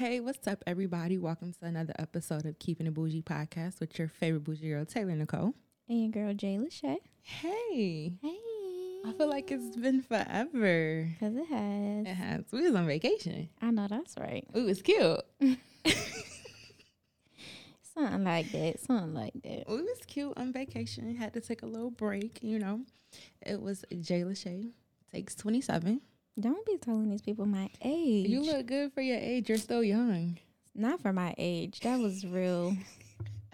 Hey, what's up, everybody? Welcome to another episode of Keeping It Bougie podcast with your favorite bougie girl, Taylor Nicole. And your girl, Jay Lachey. Hey, Hey. I feel like it's been forever. Because it has. It has. We was on vacation. I know that's right. We was cute. Something like that. Something like that. We was cute on vacation. Had to take a little break, you know. It was Jay Lachey, takes 27. Don't be telling these people my age. You look good for your age. You're still young. Not for my age. That was real.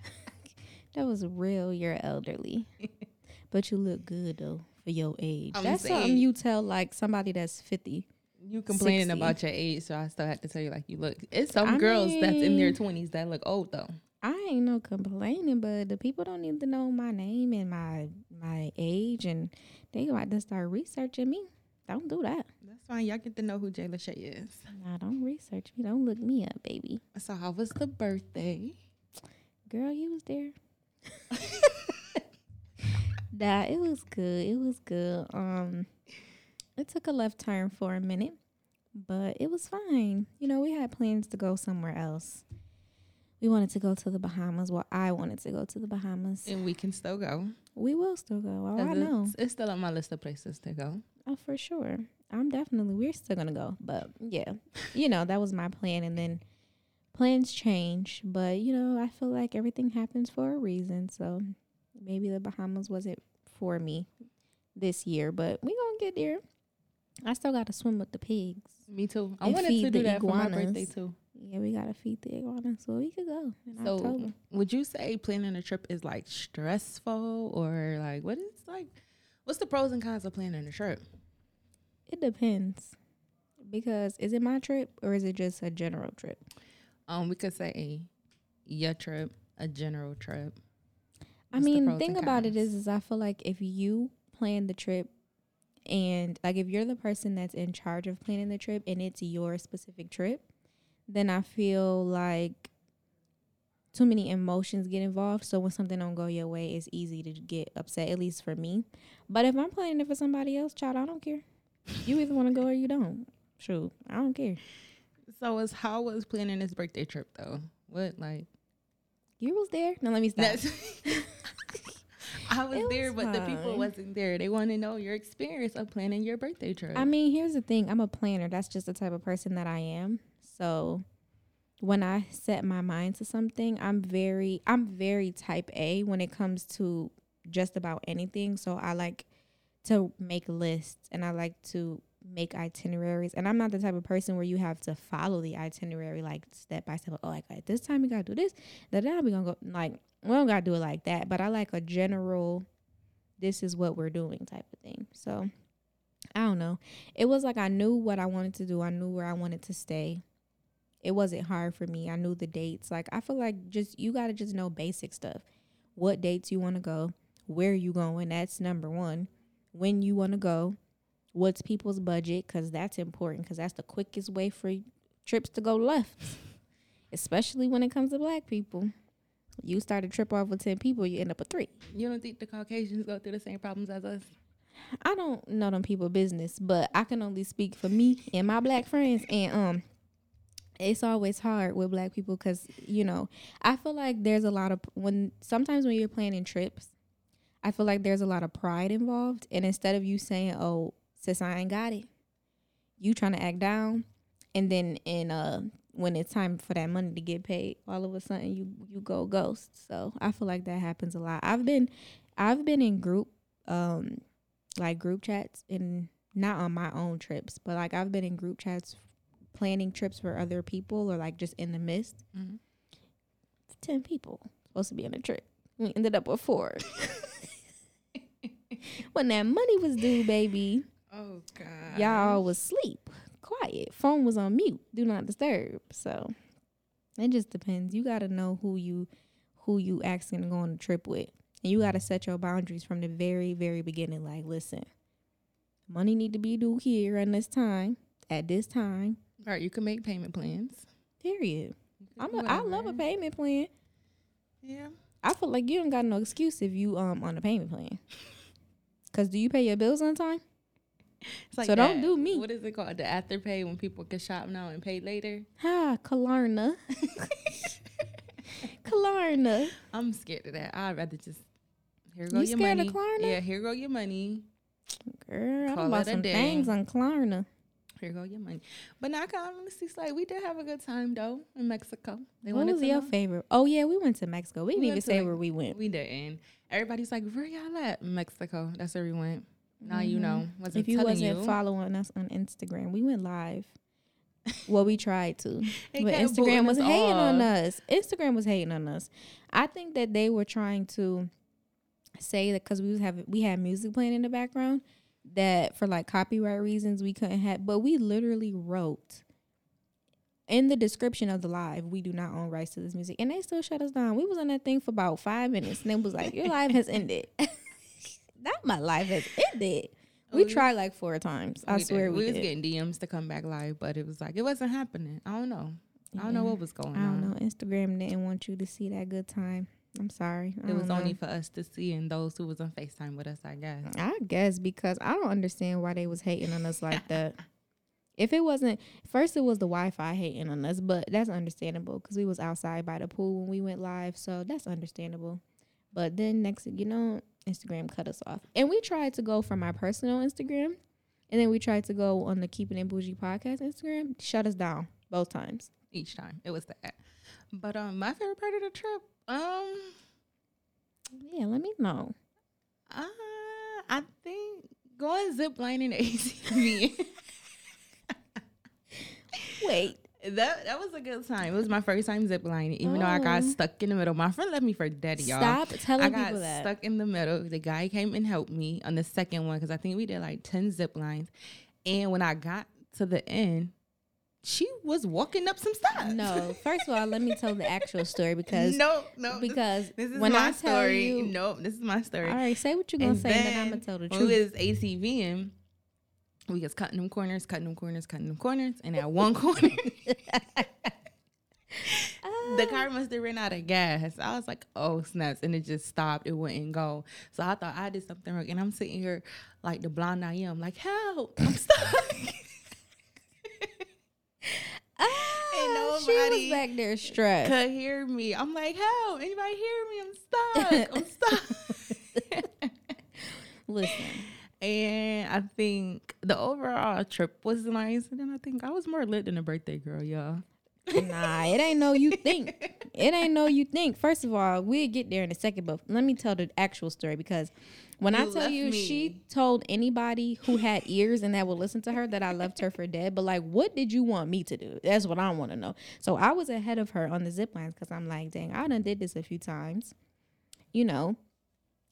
that was real. You're elderly. but you look good, though, for your age. I'm that's something you tell, like, somebody that's 50. You complaining 60. about your age, so I still have to tell you like you look. It's some I girls that's in their twenties that look old though. I ain't no complaining, but the people don't need to know my name and my my age, and they about to start researching me. Don't do that. That's fine. Y'all get to know who Jay Lachey is. Nah, don't research me. Don't look me up, baby. So how was the birthday? Girl, you was there. nah, it was good. It was good. Um, it took a left turn for a minute, but it was fine. You know, we had plans to go somewhere else. We wanted to go to the Bahamas. Well, I wanted to go to the Bahamas. And we can still go. We will still go. Oh, I know. It's, it's still on my list of places to go. Oh, for sure. I'm definitely we're still gonna go. But yeah. you know, that was my plan and then plans change. But, you know, I feel like everything happens for a reason. So maybe the Bahamas wasn't for me this year, but we gonna get there. I still gotta swim with the pigs. Me too. I wanted to do that for my birthday too. Yeah, we gotta feed the iguanas, so we could go So October. would you say planning a trip is like stressful or like what is like what's the pros and cons of planning a trip? It depends. Because is it my trip or is it just a general trip? Um, we could say a your trip, a general trip. I What's the mean, pros thing about it is, is I feel like if you plan the trip, and like if you're the person that's in charge of planning the trip, and it's your specific trip, then I feel like too many emotions get involved. So when something don't go your way, it's easy to get upset. At least for me. But if I'm planning it for somebody else, child, I don't care. You either want to go or you don't. True, I don't care. So is how was planning this birthday trip though? What like You was there. Now let me stop. I was It there, was but the people wasn't there. They want to know your experience of planning your birthday trip. I mean, here's the thing. I'm a planner. That's just the type of person that I am. So when I set my mind to something, I'm very I'm very type A when it comes to just about anything. So I like to make lists and I like to make itineraries. And I'm not the type of person where you have to follow the itinerary like step by step. Oh, like at this time we gotta do this. That then we gonna go like we don't gotta do it like that. But I like a general this is what we're doing type of thing. So I don't know. It was like I knew what I wanted to do. I knew where I wanted to stay. It wasn't hard for me. I knew the dates. Like I feel like just you got to just know basic stuff. What dates you want to go, where you going, that's number 1. When you want to go, what's people's budget cuz that's important cuz that's the quickest way for trips to go left. Especially when it comes to black people. You start a trip off with 10 people, you end up with 3. you don't think the Caucasians go through the same problems as us? I don't know them people business, but I can only speak for me and my black friends. And um, it's always hard with black people because you know I feel like there's a lot of when sometimes when you're planning trips, I feel like there's a lot of pride involved. And instead of you saying, "Oh, sis, I ain't got it," you trying to act down, and then in uh when it's time for that money to get paid, all of a sudden you you go ghost. So I feel like that happens a lot. I've been I've been in group um like group chats and not on my own trips, but like I've been in group chats planning trips for other people or like just in the midst. Mhm. Ten people supposed to be on a trip. We ended up with four. when that money was due, baby, Oh God. y'all was sleep, quiet. Phone was on mute, do not disturb. So it just depends. You gotta know who you who you asking to go on a trip with. And you gotta set your boundaries from the very, very beginning. Like, listen, money need to be due here and this time, at this time. All right, you can make payment plans. Period. You I'm a, I love a payment plan. Yeah. I feel like you don't got no excuse if you um on a payment plan. Cause do you pay your bills on time? It's like So don't do me. What is it called? The afterpay when people can shop now and pay later. Ha, Kalarna. Kalarna. I'm scared of that. I'd rather just here go You your scared of money. Klarna? Yeah, here go your money. Girl, I Call done bought some day. things on Klarna. Here go your money. But now I can honestly say we did have a good time though in Mexico. They what wanted was to your know. favorite? Oh yeah, we went to Mexico. We didn't even say like, where we went. We didn't. Everybody's like, where y'all at? Mexico. That's where we went. Now you Mhm. know. Wasn't If you wasn't you. following us on Instagram, we went live. well, we tried to. But Instagram was hating on us. Instagram was hating on us. I think that they were trying to say that because we was having we had music playing in the background that for like copyright reasons we couldn't have. But we literally wrote in the description of the live, we do not own rights to this music, and they still shut us down. We was on that thing for about five minutes, and it was like your live has ended. Not my life has ended. We oh, We- tried like four times. I We did. swear we, we was getting DMs to come back live, but it was like it wasn't happening. I don't know. I don't know what was going on. I don't on. know. Instagram didn't want you to see that good time. I'm sorry. I It was don't only for us to see and those who was on FaceTime with us, I guess. I guess because I don't understand why they was hating on us like that. If it wasn't first, it was the Wi-Fi hating on us, but that's understandable because we was outside by the pool when we went live, so that's understandable. But then next, you know, Instagram cut us off, and we tried to go from my personal Instagram, and then we tried to go on the Keeping It Bougie podcast Instagram, shut us down both times. Each time. It was that. But um my favorite part of the trip, um Yeah, let me know. uh, I think going zip lining ATV. Wait, that that was a good time. It was my first time zip lining, even though I got Oh. stuck in the middle. My friend left me for dead, y'all. stop telling me that. I got people that. stuck in the middle. The guy came and helped me on the second one because I think we did like 10 zip lines. And when I got to the end, she was walking up some steps. No, first of all, let me tell the actual story because no, no. because this, is when my I tell story. you, nope, this is my story. all right, say what you're gonna And say, and then I'm gonna tell the truth. we was ATVing, we was cutting them corners, cutting them corners, cutting them corners, and at one corner, the ah. car must have ran out of gas. I was like, oh snaps, and it just stopped. It wouldn't go. So I thought I did something wrong, and I'm sitting here like the blonde I am, like help, I'm stuck. She was back there stressed. Could hear me. I'm like, help! Anybody hear me? I'm stuck. I'm stuck. Listen, And I think the overall trip was nice. And then I think I was more lit than a birthday girl, y'all. Nah, it ain't no you think. It ain't no you think. First of all, we'll get there in a second, but let me tell the actual story because when I tell you me. she told anybody who had ears and that would listen to her that I left her for dead, but like, what did you want me to do? That's what I want to know. So I was ahead of her on the zip lines because I'm like, dang, I done did this a few times. You know,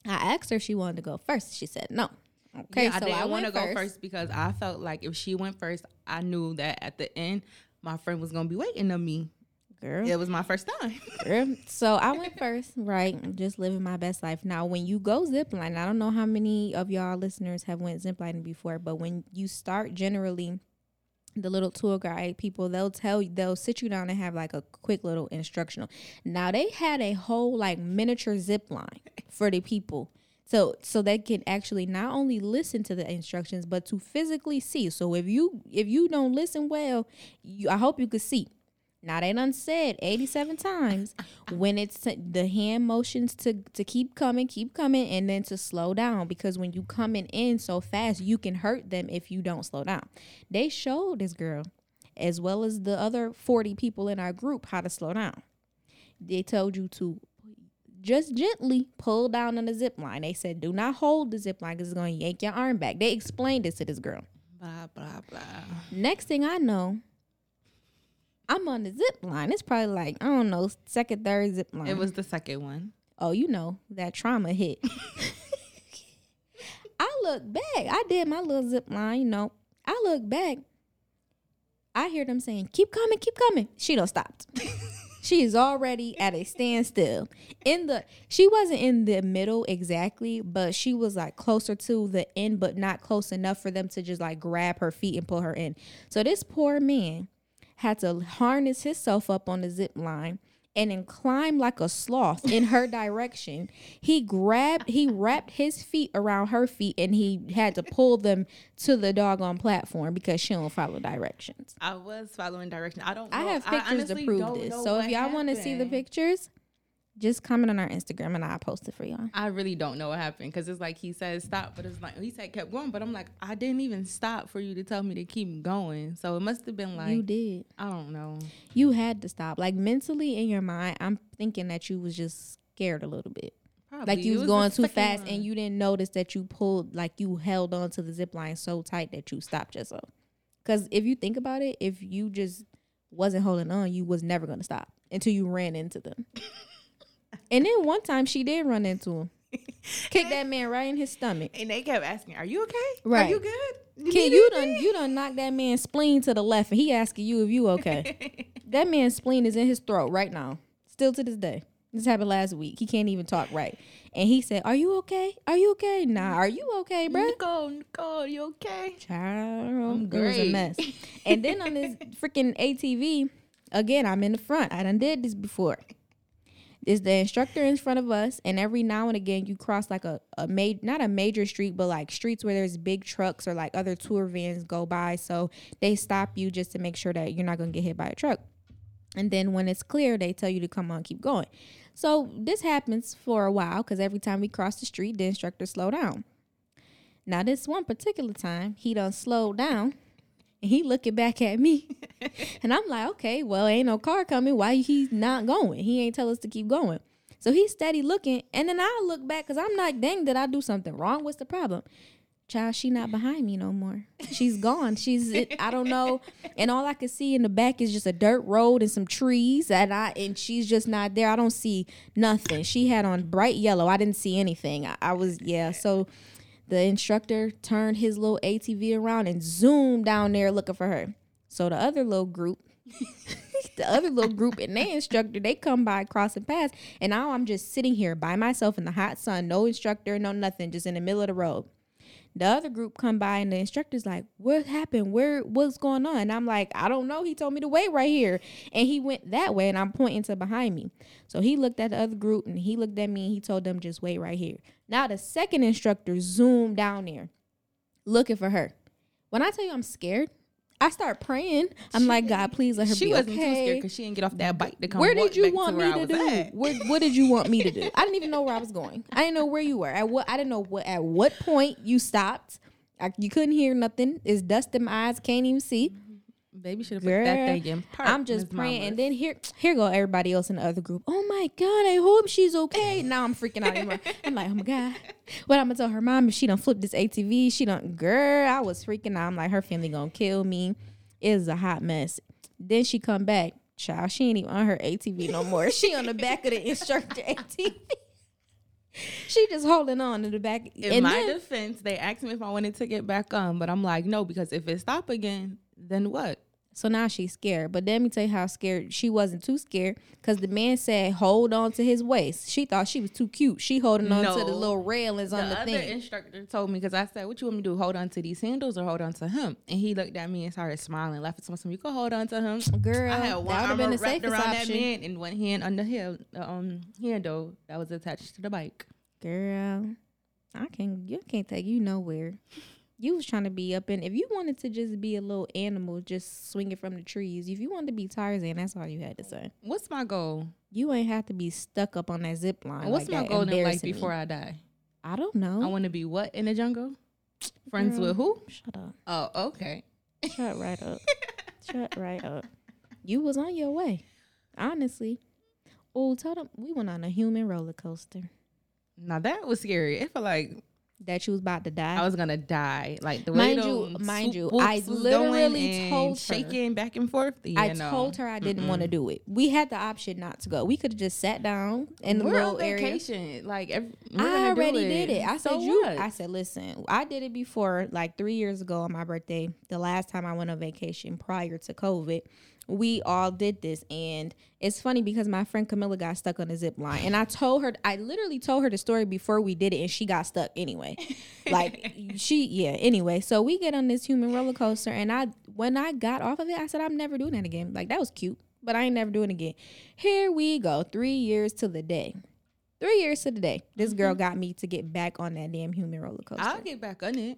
I asked her if she wanted to go first. She said no. Okay, Yeah, I so didn't I want to go first because I felt like if she went first, I knew that at the end, my friend was to be waiting on me. girl. It was my first time. Girl. So I went first, right? Just living my best life. Now, when you go ziplining, I don't know how many of y'all listeners have went ziplining before, but when you start, generally, the little tour guide people they'll tell you they'll sit you down and have like a quick little instructional. Now they had a whole like miniature zip line for the people. So so they can actually not only listen to the instructions but to physically see. So if you if you don't listen well, you I hope you could see. Now they done said 87 times when it's t- the hand motions to to keep coming, keep coming, and then to slow down because when you coming in so fast, you can hurt them if you don't slow down. They showed this girl, as well as the other 40 people in our group, how to slow down. They told you to just gently pull down on the zip line. They said, do not hold the zip line because it's going to yank your arm back. They explained this to this girl. blah, blah, blah. Next thing I know, I'm on the zip line. It's probably like, I don't know, second, third zip line. It was the second one. oh, you know, that trauma hit. I look back. I did my little zip line, you know. I look back. I hear them saying, keep coming, keep coming. She don't stopped. she is already at a standstill. In the she wasn't in the middle exactly, but she was like closer to the end, but not close enough for them to just like grab her feet and pull her in. So this poor man had to harness himself up on the zip line and then climbed like a sloth in her direction. He grabbed, he wrapped his feet around her feet, and he had to pull them to the doggone platform because she don't follow directions. I was following direction. I don't. I have pictures to prove this. So if y'all want to see the pictures, just comment on our Instagram and I'll post it for y'all. I really don't know what happened because it's like he said stop, but it's like he said kept going, but I'm like I didn't even stop for you to tell me to keep going. So it must have been like you did. I don't know. You had to stop. Like mentally in your mind, I'm thinking that you was just scared a little bit. Probably. Like you It was going too fast and you didn't notice that you pulled like you held on to the zip line so tight that you stopped yourself. Cause if you think about it, if you just wasn't holding on, you was never gonna stop until you ran into them. and then one time she did run into him. Kicked that man right in his stomach. and they kept asking, "Are you okay? Right. Are you good? Kid, need you done you done knocked that man's spleen to the left and he asking you if you okay. that man's spleen is in his throat right now. Still to this day. This happened last week. He can't even talk right. And he said, Are you okay? Are you okay? Nah, are you okay, bro? Nicole, Nicole, you okay? Child, I'm it was a mess. and then on this freaking ATV, again, I'm in the front. I done did this before. Is the instructor in front of us, and every now and again you cross like a, a made not a major street, but like streets where there's big trucks or like other tour vans go by. So they stop you just to make sure that you're not gonna get hit by a truck. And then when it's clear, they tell you to come on, keep going. So this happens for a while because every time we cross the street, the instructor slow down. Now this one particular time, he done slowed down and he looking back at me. and I'm like, okay, well, ain't no car coming. Why he not going? He ain't tell us to keep going. So he's steady looking. And then I look back because I'm like, dang, did I do something wrong? What's the problem? Child, she not behind me no more. She's gone. She's I don't know. And all I can see in the back is just a dirt road and some trees. And I and she's just not there. I don't see nothing. She had on bright yellow. I didn't see anything. I, I was yeah. So the instructor turned his little ATV around and zoomed down there looking for her. So the other little group, the other little group and their instructor, they come by crossing paths. And now I'm just sitting here by myself in the hot sun, no instructor, no nothing, just in the middle of the road. The other group come by and the instructor's like, "What happened? Where? What's going on?" And I'm like, "I don't know. He told me to wait right here." And he went that way, and I'm pointing to behind me. So he looked at the other group and he looked at me and he told them just wait right here. Now the second instructor zoomed down there, looking for her. When I tell you I'm scared, I start praying. I'm like, God, please let her be. She be wasn't okay. too scared because she didn't get off that bike to come. Where did you want me to do? Where, what did you want me to do? I didn't even know where I was going. I didn't know where you were. At what I didn't know what at what point you stopped. I, you couldn't hear nothing. It's dust in my eyes. Can't even see. Baby should have put that thing in park. I'm just Ms. praying, Mama. and then here, here go everybody else in the other group. Oh my god, I hope she's okay. Now I'm freaking out. anymore. I'm like, oh my god, what I'm gonna tell her mom if she don't flip this ATV? She don't. Girl, I was freaking out. I'm like, her family gonna kill me. It is a hot mess. Then she come back, child. She ain't even on her ATV no more. She on the back of the instructor ATV. she just holding on to the back. in and my then- defense, they asked me if I wanted to get back on, but I'm like, no, because if it stop again, then what? So now she's scared. But let me tell you how scared she wasn't too scared because the man said hold on to his waist. She thought she was too cute. She holding on to the little railings The on the other thing. instructor told me because I said, "What you want me to do? Hold on to these handles or hold on to him?" And he looked at me and started smiling, laughing. So you can hold on to him. Girl, I had one arm been the wrapped around that option. man and one hand on the hill, the um, handle that was attached to the bike. Girl, I can't, you can't take you nowhere. You was trying to be up in. If you wanted to just be a little animal, just swinging from the trees. If you wanted to be Tarzan, that's all you had to say. What's my goal? You ain't have to be stuck up on that zip line. What's like my goal in life embarrassing me. before I die? I don't know. I want to be what in the jungle? Friends Girl. with who? Shut up. Oh, okay. Shut right up. Shut right up. You was on your way. Honestly. Oh, tell them we went on a human roller coaster. Now that was scary. It felt like That you was about to die. I was gonna die. Like the way Mind you- mind swoop you, I whoops literally told her- shaking back and forth. Yeah, I no. told her I didn't want to do it. We had the option not to go. We could have just sat down in the we're little on area. vacation. Like every, I already did it. I So said you. what? I said, listen. I did it before, like three years ago on my birthday. The last time I went on vacation prior to COVID, we all did this, and it's funny because my friend Camilla got stuck on a zip line, and I told her, I literally told her the story before we did it, and she got stuck anyway. like she, yeah. Anyway, so we get on this human roller coaster, and I, when I got off of it, I said, I'm never doing that again. Like that was cute. but I ain't never doing it again. Here we go. Three years to the day. Three years to the day. This mm-hmm. girl got me to get back on that damn human roller coaster. I'll get back on it.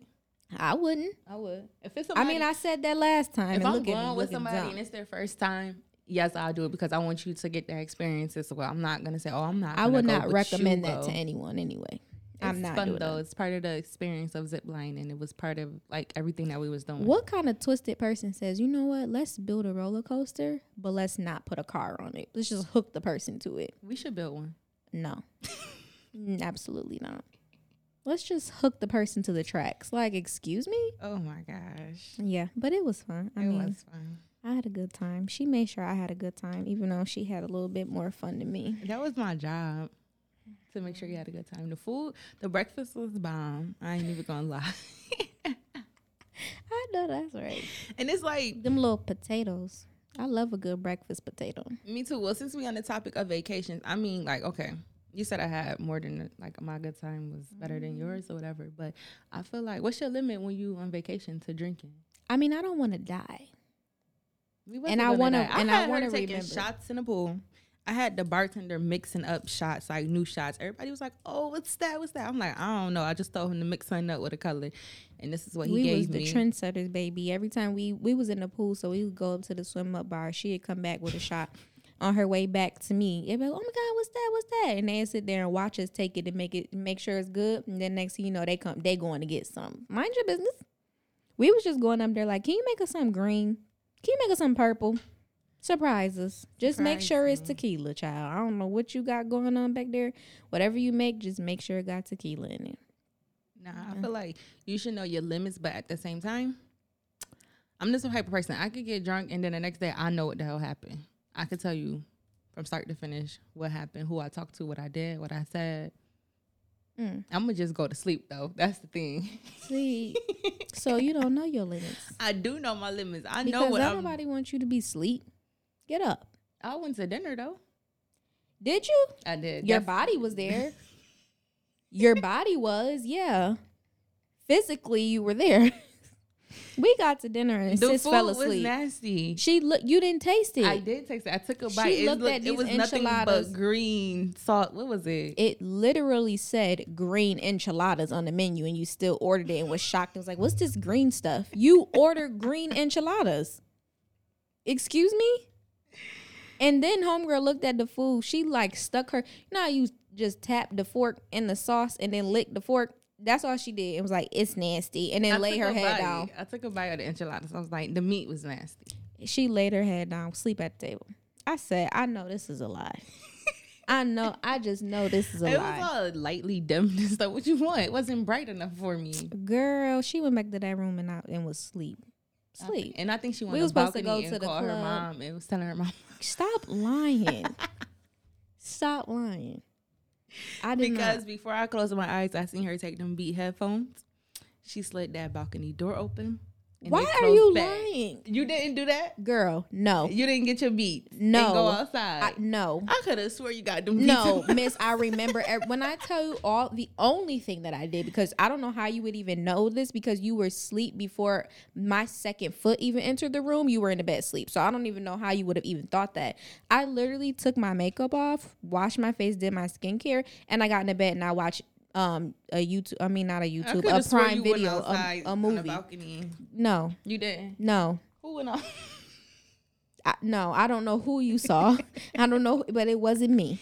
I wouldn't. I would. If it's I mean, I said that last time. if I'm look at me going with somebody dumb. and it's their first time, yes, I'll do it because I want you to get that experience as well. I'm not gonna say, oh, I'm not. I would go, not recommend that to anyone anyway. I'm not fun doing though. that. It's part of the experience of zip line, and it was part of like everything that we was doing. What kind of twisted person says, you know what? Let's build a roller coaster, but let's not put a car on it. Let's just hook the person to it. We should build one. No, absolutely not. Let's just hook the person to the tracks. Like, excuse me? Oh my gosh, Yeah, but it was fun. I it mean, was fun. I had a good time. She made sure I had a good time, even though she had a little bit more fun than me. That was my job to make sure you had a good time. The food, the breakfast was bomb. I ain't even gonna lie. I know that's right. and it's like Them little potatoes. I love a good breakfast potato. me too. Well, since we on the topic of vacations, I mean, like, okay, you said I had more than like my good time was better than mm-hmm. yours or whatever. But I feel like, what's your limit when you on vacation to drinking? I mean, I don't want to die. We And I gonna wanna- and I her wanna taking remember. shots in the pool. I had the bartender mixing up shots, like new shots. Everybody was like, "Oh, what's that? What's that?" I'm like, "I don't know." I just told him to mix something up with a color, and this is what he we gave was the me. trendsetters, baby. Every time we we was in the pool, so we would go up to the swim up bar. She'd come back with a shot. On her way back to me, it'd be like, "Oh my god, what's that? What's that?" And they'd sit there and watch us take it and make it make sure it's good. And then next thing you know, they come, they going to get some. Mind your business. We was just going up there like, "Can you make us some green? Can you make us something purple?" Surprise us. Just make Surprise sure it's tequila, child. I don't know what you got going on back there. Whatever you make, just make sure it got tequila in it. Nah, I feel like you should know your limits, but at the same time, I'm just a hyper person. I could get drunk and then the next day I know what the hell happened. I could tell you from start to finish what happened, who I talked to, what I did, what I said. Mm. I'm gonna just go to sleep though. That's the thing. See, so you don't know your limits. I do know my limits. I know Because what I'm. nobody wants you to be sleep. Get up. I went to dinner though. Did you? I did. Your That's- body was there. Your body was, yeah. Physically, you were there. we got to dinner and the sis food fell was asleep. nasty. She look. You didn't taste it. I did taste it. I took a She bite. It, looked looked, at it these was nothing enchiladas. but green salt. What was it? It literally said green enchiladas on the menu, and you still ordered it and was shocked. It was like, "What's this green stuff?" You ordered green enchiladas. Excuse me. And then homegirl looked at the food. She like stuck her. You know how you just tap the fork in the sauce and then lick the fork. That's all she did. It was like it's nasty, and then I lay her head bite. down. I took a bite of the enchiladas. I was like, the meat was nasty. She laid her head down, sleep at the table. I said, I know this is a lie. I know. I just know this is a it lie. It was all lightly dimmed and stuff. What you want? It wasn't bright enough for me. Girl, she went back to that room and out and was sleep. Sleep. And I think she went We to was supposed to go to the call her club. mom and was telling her mom Stop lying. Stop lying. I did because not. before I closed my eyes, I seen her take them beat headphones. She slid that balcony door open. Why are you back. lying? You didn't do that. Girl, no. You didn't get your beat. No. go I, outside. no. I, could have swore you got them. No, miss, I remember when I tell you all the only thing that I did because I don't know how you would even know this because you were asleep before my second foot even entered the room. You were in the bed sleep. So I don't even know how you would have even thought that. I literally took my makeup off, washed my face, did my skincare, and I got in the bed and I watched um a YouTube I mean not a YouTube, a prime video, a, a movie. No. You didn't. No. Who went on? I, no, I don't know who you saw. I don't know, but it wasn't me.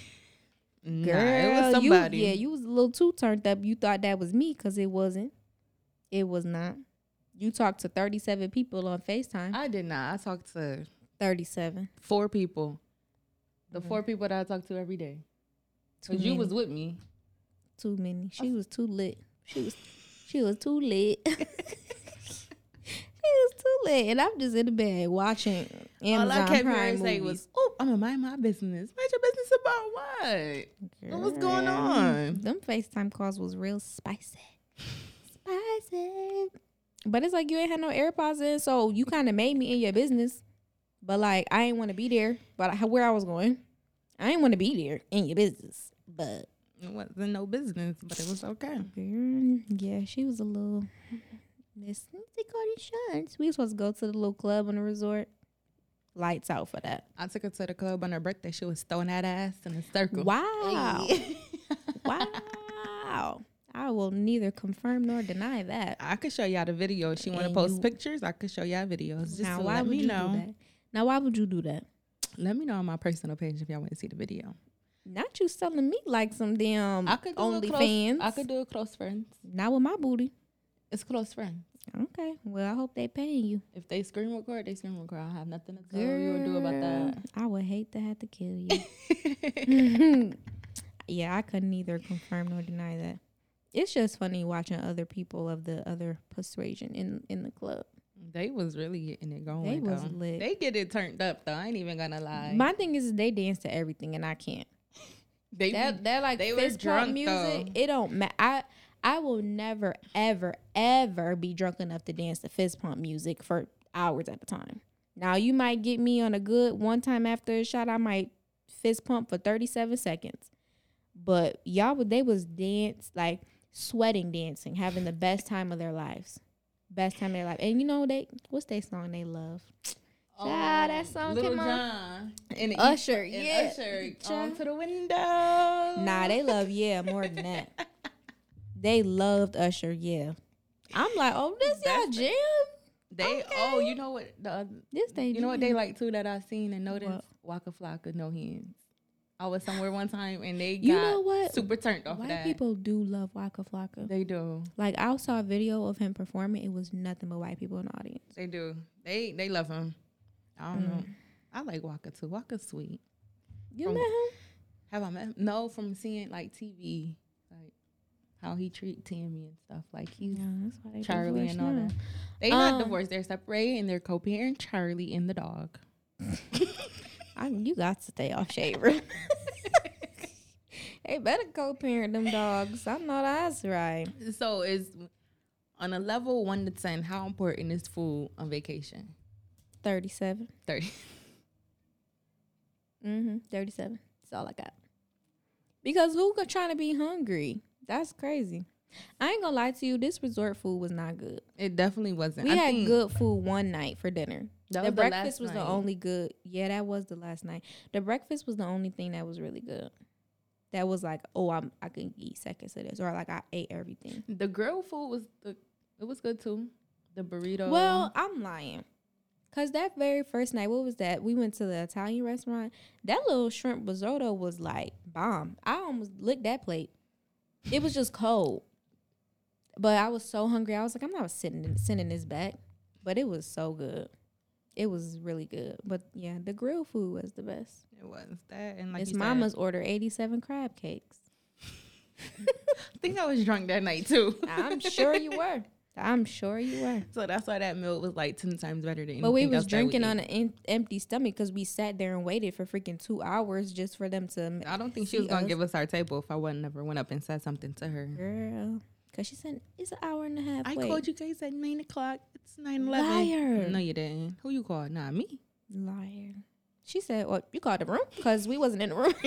Nah, Girl, it was somebody. You, yeah, you was a little too turned up. You thought that was me because it wasn't. It was not. You talked to 37 people on FaceTime. I did not. I talked to 37. four people. The four people that I talk to every day. Cause you was with me. Too many. She was too lit. She was she was too lit. she was too lit. And I'm just in the bed watching Amazon All I kept Prime hearing say was, "Oh, I'm gonna mind my business. Mind your business about what? What's going on?" Them FaceTime calls was real spicy. Spicy. But it's like you ain't had no AirPods in, so you kind of made me in your business. But like I ain't want to be there. But I, where I was going, I ain't want to be there in your business. But It wasn't no business, but it was okay. yeah, she was a little Miss. They got insurance. We was supposed to go to the little club on the resort. lights out for that. I took her to the club on her birthday. She was throwing that ass in a circle. Wow. Hey. wow. I will neither confirm nor deny that. I could show y'all the video. If she want to post you- pictures, I could show y'all videos. Just now, why let would me you know. do that? Now, why would you do that? Let me know on my personal page if y'all want to see the video. Not you selling me like some damn I could do a close, OnlyFans. I could do a close friends. Not with my booty. It's close friends. Okay. Well, I hope they paying you. If they screen record, they screen record. I have nothing to tell you or do about that. I would hate to have to kill you. yeah, I couldn't either confirm nor deny that. It's just funny watching other people of the other persuasion in in the club. They was really getting it going. They was though. lit. They get it turned up though. I ain't even gonna lie. My thing is they dance to everything and I can't. They That that like they fist pump drunk, music. though. It don't matter. I I will never ever ever be drunk enough to dance to fist pump music for hours at a time. Now you might get me on a good one time after a shot. I might fist pump for thirty seven seconds, but y'all would they was dance like sweating dancing, having the best time of their lives, best time of their life. And you know they what's their song they love? Child, that song Little came on. John and Usher, and yeah. Usher on to the window. Nah, they love yeah more than that. They loved Usher, yeah. I'm like, oh, this y'all jam. They oh, you know what the other, This they you know what they like too that I seen and noticed What? Waka Flocka no hands. I was somewhere one time and they got You know what? super turned off White that. people do love Waka Flocka. They do. Like I saw a video of him performing. It was nothing but white people in the audience. They do. They they love him. I don't know. Mm. I like Waka too. Waka's sweet. You From- met him? Have I met him? No, from seeing like TV, like how he treat Tammy and stuff. Like he's Yeah, that's why they Charlie and all now. that. They not Um, divorced. They're separated and they're co-parent Charlie and the dog. I, mean, you got to stay off shade room. they better co-parent them dogs. I'm not that's right. So is on a level one to ten, how important is food on vacation? Thirty-seven. Thirty. Mm-hmm. Thirty-seven. That's all I got. Because who could trying to be hungry? That's crazy. I ain't gonna lie to you. This resort food was not good. It definitely wasn't. We I had good food one night for dinner. that the was breakfast last was the only good. Yeah, that was the last night. The breakfast was the only thing that was really good. That was like, oh, I'm I can eat seconds of this, or like I ate everything. The grilled food was the. It was good too. The burrito. Well, I'm lying. Cause that very first night, what was that? We went to the Italian restaurant. That little shrimp risotto was like bomb. I almost licked that plate. It was just cold. But I was so hungry. I was like, I'm not sitting sending this back. But it was so good. It was really good. But yeah, the grill food was the best. it was that and like Miss you said, Mama's ordered 87 crab cakes. I think I was drunk that night too. I'm sure you were. I'm sure you were. so that's why that meal was like ten times better than. But we was drinking ate. on an em- empty stomach because we sat there and waited for freaking two hours just for them to. I don't think she was gonna us. give us our table if I wouldn't never went up and said something to her. Girl, because she said it's an hour and a half. I wait. called you guys at nine o'clock. It's nine eleven. Liar. No, you didn't. Who you called? Not me. Liar. She said, "Well, you called the room because we wasn't in the room."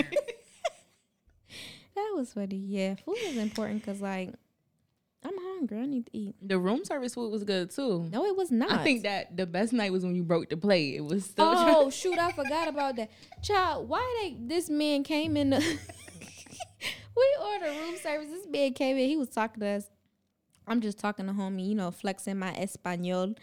that was funny. Yeah, food is important because like I'm hungry. I need to eat. The room service food was good too. No, it was not. I think that the best night was when you broke the plate. It was still. Oh shoot! I forgot about that. Child, why they? This man came in. The we ordered room service. This man came in. He was talking to us. I'm just talking to homie, you know, flexing my Espanol,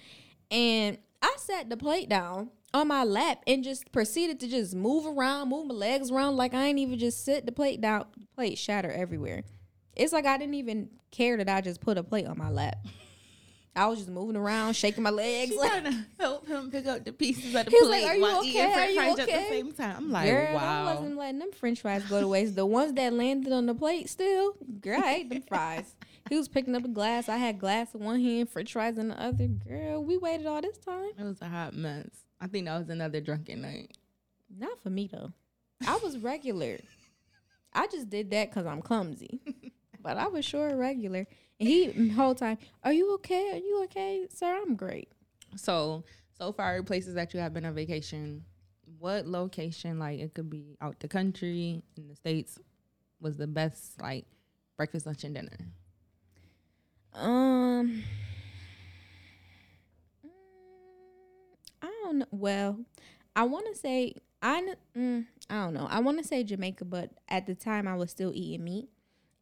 and I sat the plate down on my lap and just proceeded to just move around, move my legs around like I ain't even just sit the plate down. The plate shatter everywhere. It's like I didn't even care that I just put a plate on my lap. I was just moving around, shaking my legs. She like, trying to help him pick up the pieces of the He was plate like, "Are you while okay? eating Are French you fries at the same time. I'm like, Girl, I wasn't letting them French fries go to waste. The ones that landed on the plate still, girl, I ate them fries. He was picking up a glass. I had glass in one hand, French fries in the other. Girl, we waited all this time. It was a hot mess. I think that was another drunken night. Not for me though. I was regular. I just did that because I'm clumsy. but I was sure regular. And he the whole time, are you okay? Are you okay, sir? I'm great. So, so far, places that you have been on vacation, what location, like it could be out the country, in the States, was the best, like breakfast, lunch, and dinner? Um, mm, I don't know. Well, I want to say I mm, I don't know. I want to say Jamaica, but at the time I was still eating meat,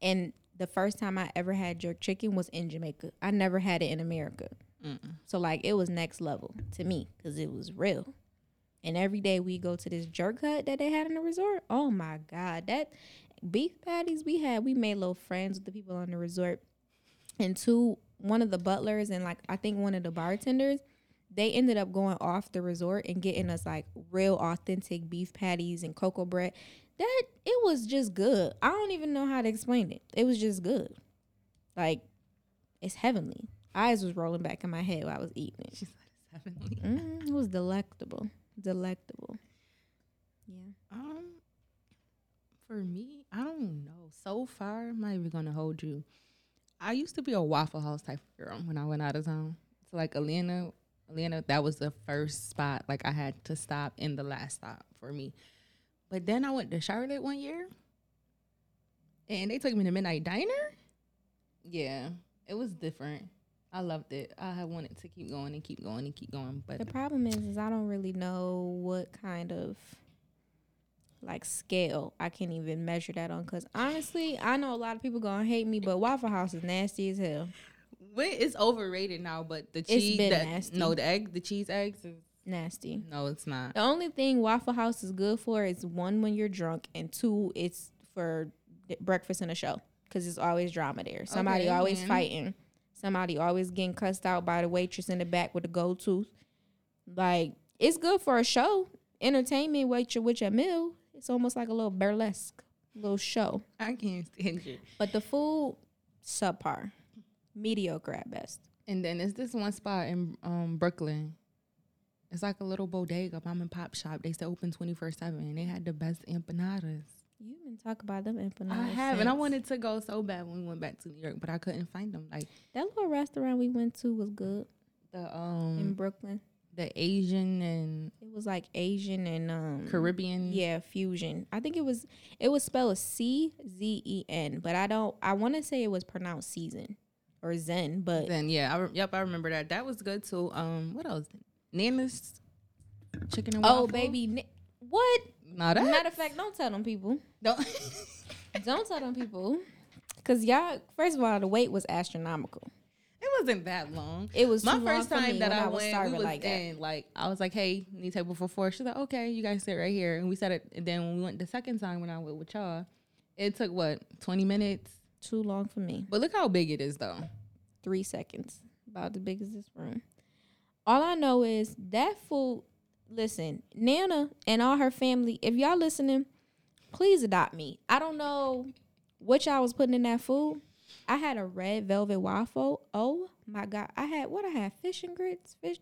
and the first time I ever had jerk chicken was in Jamaica. I never had it in America, Mm-mm. so like it was next level to me because it was real. And every day we go to this jerk hut that they had in the resort. Oh my god, that beef patties we had. We made little friends with the people on the resort, and two one of the butlers and like I think one of the bartenders they ended up going off the resort and getting us like real authentic beef patties and cocoa bread. That it was just good. I don't even know how to explain it. It was just good. Like it's heavenly. Eyes was rolling back in my head while I was eating it. She said it's heavenly. Mm, it was delectable. Delectable. Yeah. Um, for me, I don't know. So far, I'm not even gonna hold you. I used to be a Waffle House type of girl when I went out of town. So like Atlanta, Atlanta, that was the first spot. Like I had to stop in the last stop for me. But then I went to Charlotte one year, and they took me to Midnight Diner. Yeah, it was different. I loved it. I had wanted to keep going and keep going and keep going, but The problem is, is I don't really know what kind of like scale I can't even measure that on. Cause honestly, I know a lot of people gonna hate me, but Waffle House is nasty as hell. It's overrated now, but the It's cheese, been the- nasty. no, the egg, the cheese eggs is Nasty. no, it's not. The only thing Waffle House is good for is one when you're drunk, and two it's for breakfast and a show. Cause it's always drama there. Somebody Okay, always man. fighting. Somebody always getting cussed out by the waitress in the back with a gold tooth. Like it's good for a show, entertainment with your with your meal. It's almost like a little burlesque little show. I can't stand you. But the food, subpar, mediocre at best. And then it's this one spot in um Brooklyn. It's like a little bodega, mom and pop shop. They still open twenty four seven, and they had the best empanadas. You been talk about them empanadas. I have, and I wanted to go so bad when we went back to New York, but I couldn't find them. Like that little restaurant we went to was good the um in Brooklyn. the Asian and It was like Asian and um Caribbean. Yeah, fusion. I think it was it was spelled C Z E N, but I don't. I want to say it was pronounced season or Zen, but Then yeah, I yep, I remember that. That was good too. Um, what else? Nana's chicken and oh baby, ni- what? Not that Matter of fact, don't tell them people. don't. Don't tell them people, cause y'all. First of all, the wait was astronomical. it wasn't that long. It was My first time that I, was went, starving we was like that. like I was like, "Hey, need table for four. She's like, "Okay, you guys sit right here." And we sat it. And then when we went the second time when I went with y'all, it took what twenty minutes. Too long for me. But look how big it is, though. Three seconds, about as big as this room. All I know is that food. Listen, Nana and all her family. If y'all listening, please adopt me. I don't know what y'all was putting in that food. I had a red velvet waffle. Oh my god! I had what I had fish and grits. Fish.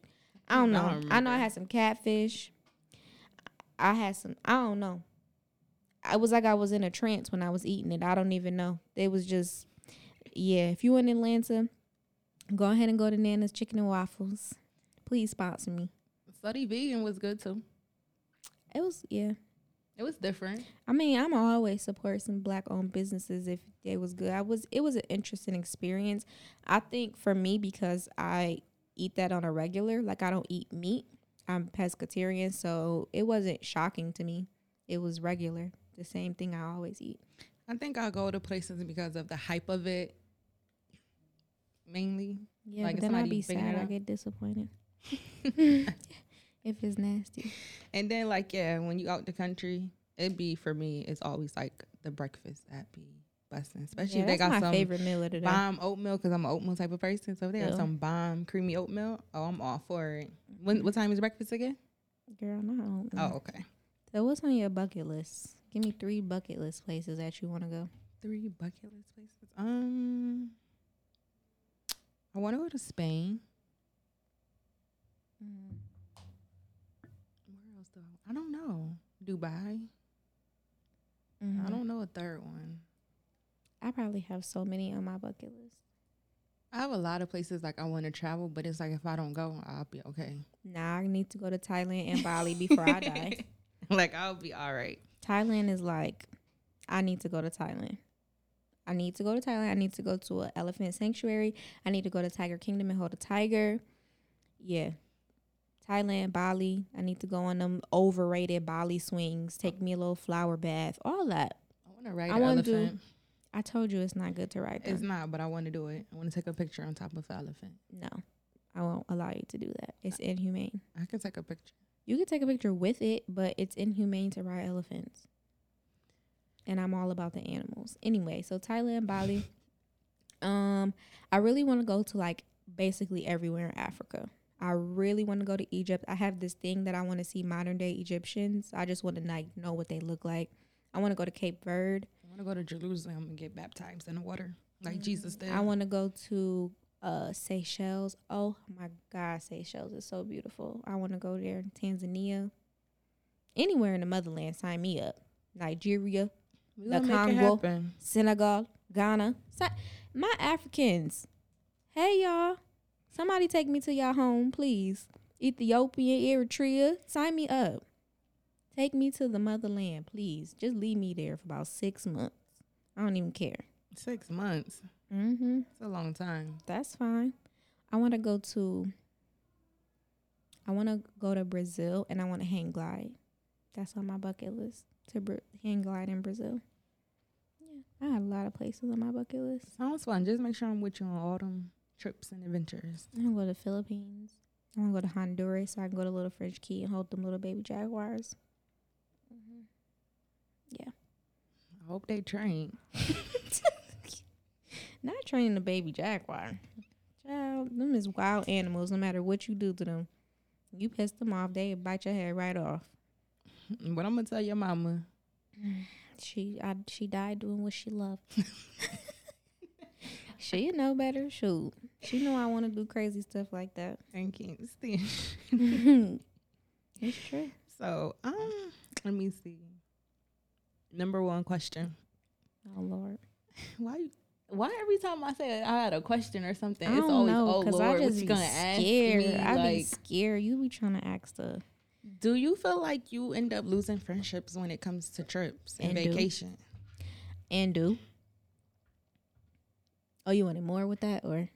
I don't I know. don't I know I had some catfish. I had some. I don't know. I was like I was in a trance when I was eating it. I don't even know. It was just, yeah. If you in Atlanta, go ahead and go to Nana's Chicken and Waffles. Please sponsor me. Slutty vegan was good too. It was yeah. It was different. I mean, I'm always support some black owned businesses if they was good. I was it was an interesting experience. I think for me because I eat that on a regular, like I don't eat meat. I'm pescatarian, so it wasn't shocking to me. It was regular, the same thing I always eat. I think I go to places because of the hype of it, mainly. Yeah, Like, but then I'd be sad. I get disappointed if it's nasty. And then like yeah, when you out the country, it'd be for me. It's always like the breakfast at be busting, especially Yeah, if they got my some favorite meal of the day. bomb oatmeal because I'm an oatmeal type of person. So if they have some bomb creamy oatmeal, oh, I'm all for it. When what time is breakfast again? Girl, no, I don't Oh, okay. So what's on your bucket list? Give me three bucket list places that you want to go. Three bucket list places. Um, I want to go to Spain. Where else do I? I don't know. Dubai. Mhm. I don't know a third one. I probably have so many on my bucket list. I have a lot of places like I want to travel, but it's like if I don't go, I'll be okay. Nah, I need to go to Thailand and Bali before I die. like I'll be all right. Thailand is like, I need to go to Thailand. I need to go to Thailand. I need to go to an elephant sanctuary. I need to go to Tiger Kingdom and hold a tiger. Yeah. Thailand, Bali. I need to go on them overrated Bali swings. Take me a little flower bath. All that. I want to ride I an wanna do- I told you it's not good to ride them. It's not, but I want to do it. I want to take a picture on top of the elephant. no, I won't allow you to do that. It's inhumane. I can take a picture. You can take a picture with it, but it's inhumane to ride elephants. And I'm all about the animals. Anyway, so Thailand, Bali. Um, I really want to go to like basically everywhere in Africa. I really want to go to Egypt. I have this thing that I want to see modern day Egyptians. I just want to like know what they look like. I want to go to Cape Verde. I want to go to Jerusalem and get baptized in the water like Jesus did. I want to go to uh Seychelles. Oh my God, Seychelles is so beautiful. I want to go there. Tanzania, anywhere in the motherland, sign me up. Nigeria, the gonna make it Congo. Senegal, Ghana. Si- my Africans. Hey y'all, somebody take me to y'all home, please. Ethiopia, Eritrea, sign me up. Take me to the motherland, please. Just leave me there for about six months. I don't even care. Six months. Mm-hmm. It's a long time. That's fine. I want to go to. I want to go to Brazil and I want to hang glide. That's on my bucket list to br- hang glide in Brazil. Yeah, I have a lot of places on my bucket list. Sounds fun. Just make sure I'm with you on them trips and adventures. I want to go to the Philippines. I want to go to Honduras so I can go to Little French Key and hold them little baby jaguars. Mm-hmm. Yeah. I hope they train. Not training the baby jaguar. Child, them is wild animals. No matter what you do to them, you piss them off, they bite your head right off. But I'm gonna tell your mama. She I, she died doing what she loved. she know better. Shoot, she know I want to do crazy stuff like that. I can't stand. it's true. So um, let me see. Number one question. Oh Lord, Why? you- Why every time I say I had a question or something, I it's always know oh because Lord, I what just you be gonna ask scared. me? I be Like, scared. You be trying to ask stuff. do you feel like you end up losing friendships when it comes to trips and, And do. vacation? and do. Oh, you wanted more with that, or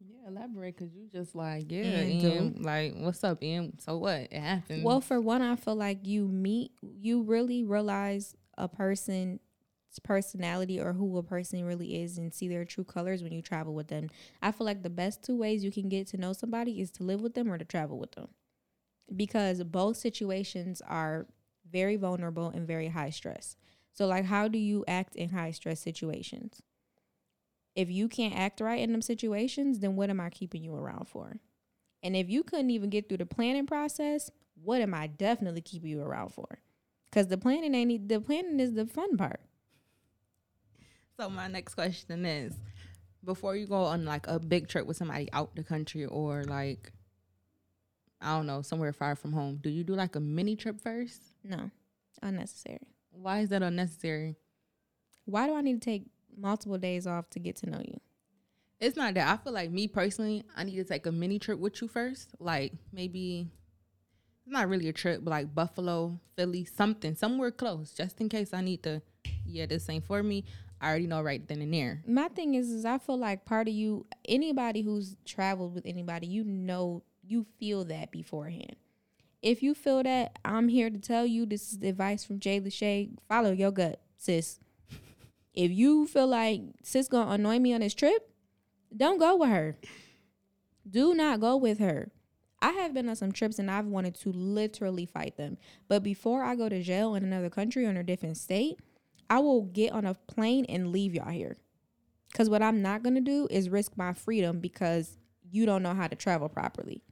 Yeah, elaborate because you just like yeah, And like what's up, and so what? It happens. well, for one, I feel like you meet, you really realize a person's personality or who a person really is, and see their true colors when you travel with them. I feel like the best two ways you can get to know somebody is to live with them or to travel with them, because both situations are very vulnerable and very high stress. So, like, how do you act in high stress situations? If you can't act right in them situations, then what am I keeping you around for? And if you couldn't even get through the planning process, what am I definitely keeping you around for? Because the planning ain't the planning is the fun part. So my next question is, before you go on like a big trip with somebody out the country or like, I don't know, somewhere far from home, do you do like a mini trip first? No, unnecessary. Why is that unnecessary? Why do I need to take multiple days off to get to know you? It's not that. I feel like me personally, I need to take a mini trip with you first. Like maybe it's not really a trip, but like Buffalo, Philly, something, somewhere close, just in case I need to. Yeah, this ain't for me. I already know right then and there. My thing is, is I feel like part of you, anybody who's traveled with anybody, you know, you feel that beforehand. If you feel that, I'm here to tell you this is the advice from Jay Lachey. Follow your gut, sis. If you feel like sis gonna annoy me on this trip, don't go with her. Do not go with her. I have been on some trips and I've wanted to literally fight them. But before I go to jail in another country or in a different state, I will get on a plane and leave y'all here. Because what I'm not going to do is risk my freedom because you don't know how to travel properly.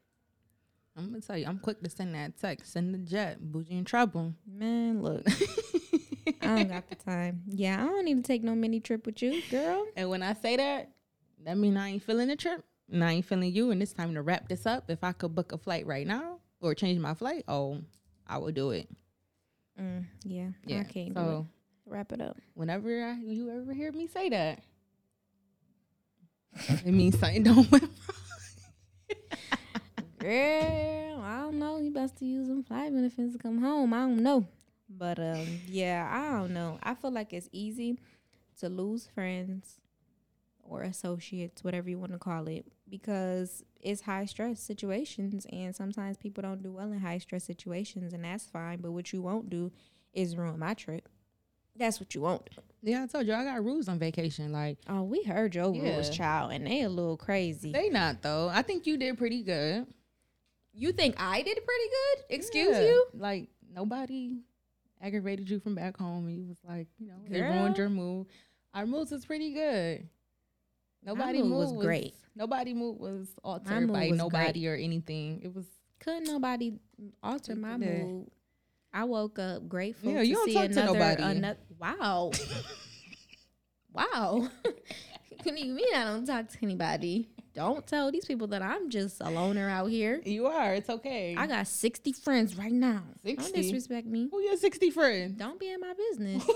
I'm gonna tell you, I'm quick to send that text. Send the jet, bougie in trouble. Man, look, I don't got the time. Yeah, I don't need to take no mini trip with you, girl. And when I say that, that mean I ain't feeling the trip. And I ain't feeling you. And it's time to wrap this up. If I could book a flight right now or change my flight, oh, I would do it. Mm, yeah, Yeah. I can't do so it. Wrap it up. whenever I, you ever hear me say that, it means something don't went Girl, I don't know. You best to use them flight benefits to come home. I don't know. But um, yeah, I don't know. I feel like it's easy to lose friends or associates, whatever you want to call it, because it's high stress situations and sometimes people don't do well in high stress situations and that's fine. But what you won't do is ruin my trip. That's what you won't do. Yeah, I told you I got rules on vacation. Like Oh, we heard your rules, Yeah. child, and they a little crazy. they not though. I think you did pretty good. you think I did pretty good? Excuse Yeah. you? Like nobody aggravated you from back home. You was like, you know, they ruined your mood. Our moods was pretty good. Nobody mood mood was great. Nobody mood was altered mood by was nobody or anything. It was Couldn't nobody alter my mood. I woke up grateful Yeah, to you don't see talk to another, nobody. ano- wow. wow. what do you mean I don't talk to anybody? Don't tell these people that I'm just a loner out here. you are. It's okay. I got 60 friends right now. 60? Don't disrespect me. Who your sixty friends? Don't be in my business.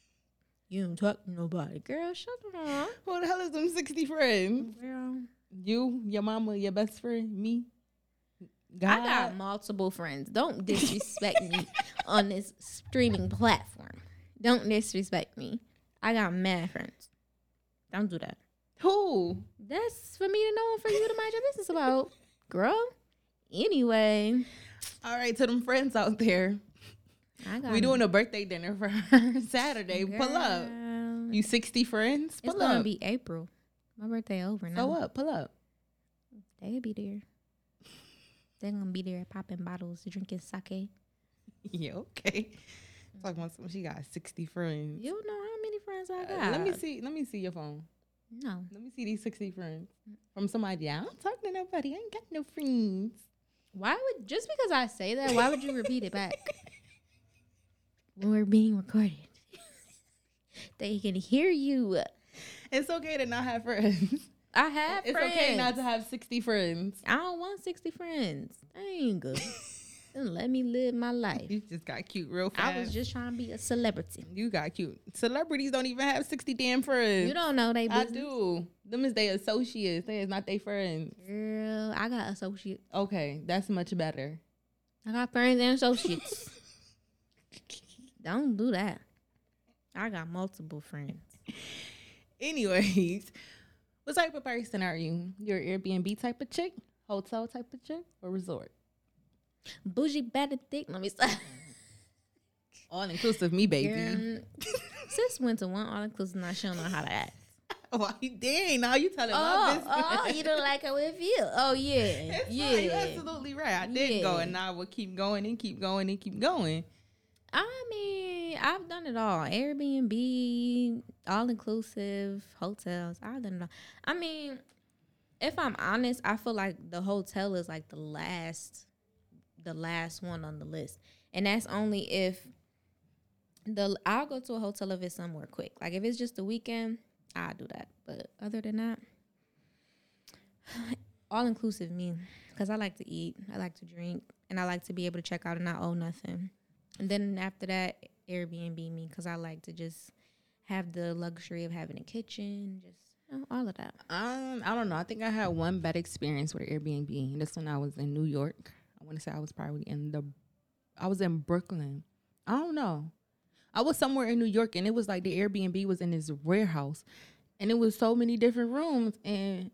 you don't talk to nobody. Girl, shut up. Who the hell is them sixty friends? Girl. You, your mama, your best friend, me. God. I got multiple friends. Don't disrespect me on this streaming platform. Don't disrespect me. I got mad friends. Don't do that. who? That's for me to know and for you to mind your business about, girl. Anyway, All right, to them friends out there. I got We doing a birthday dinner for her Saturday. Pull up. You 60 friends? Pull up. It's gonna be April. My birthday over now. so what? Pull up. They'll be there. They're gonna be there popping bottles, drinking sake. Yeah, okay. Talking about some, she got 60 friends. You don't know how many friends I Uh, got. let me see. Let me see your phone. No. Let me see these 60 friends. From somebody. I don't talk to nobody. I ain't got no friends. Why would just because I say that, why would you repeat it back? when we're being recorded. they can hear you. It's okay to not have friends. I have It's friends. okay not to have 60 friends. I don't want 60 friends. I Then let me live my life. You just got cute real fast. I was just trying to be a celebrity. You got cute. Celebrities don't even have 60 damn friends. You don't know they I do. Them is they associates. They is not they friends. Girl, I got associates. Okay, that's much better. I got friends and associates. don't do that. I got multiple friends. Anyways, what type of person are you? You're Airbnb type of chick, hotel type of chick, or resort? Bougie, better thick. Let me stop. All inclusive, me baby. Girl, sis went to one all inclusive. Now she don't know how to act. Why you dang? Now you telling my Oh, business. oh, you don't like how it feel. Oh yeah, It's yeah. You're absolutely right. I did go, and now I will keep going and keep going and keep going. I mean, I've done it all. Airbnb, all inclusive, hotels. I've done it all. I mean, if I'm honest, I feel like the hotel is like the last the last one on the list. And that's only if the I'll go to a hotel if it's somewhere quick. Like if it's just a weekend, I'll do that. But other than that, all inclusive me because I like to eat, I like to drink, and I like to be able to check out and not owe nothing. And then after that, Airbnb me because I like to just have the luxury of having a kitchen, just you know, all of that. Um, I don't know. I think I had one bad experience with Airbnb. This one I was in New York. I want to say I was probably in the, I was in Brooklyn. I don't know. I was somewhere in New York, and it was like the Airbnb was in this warehouse, and it was so many different rooms, and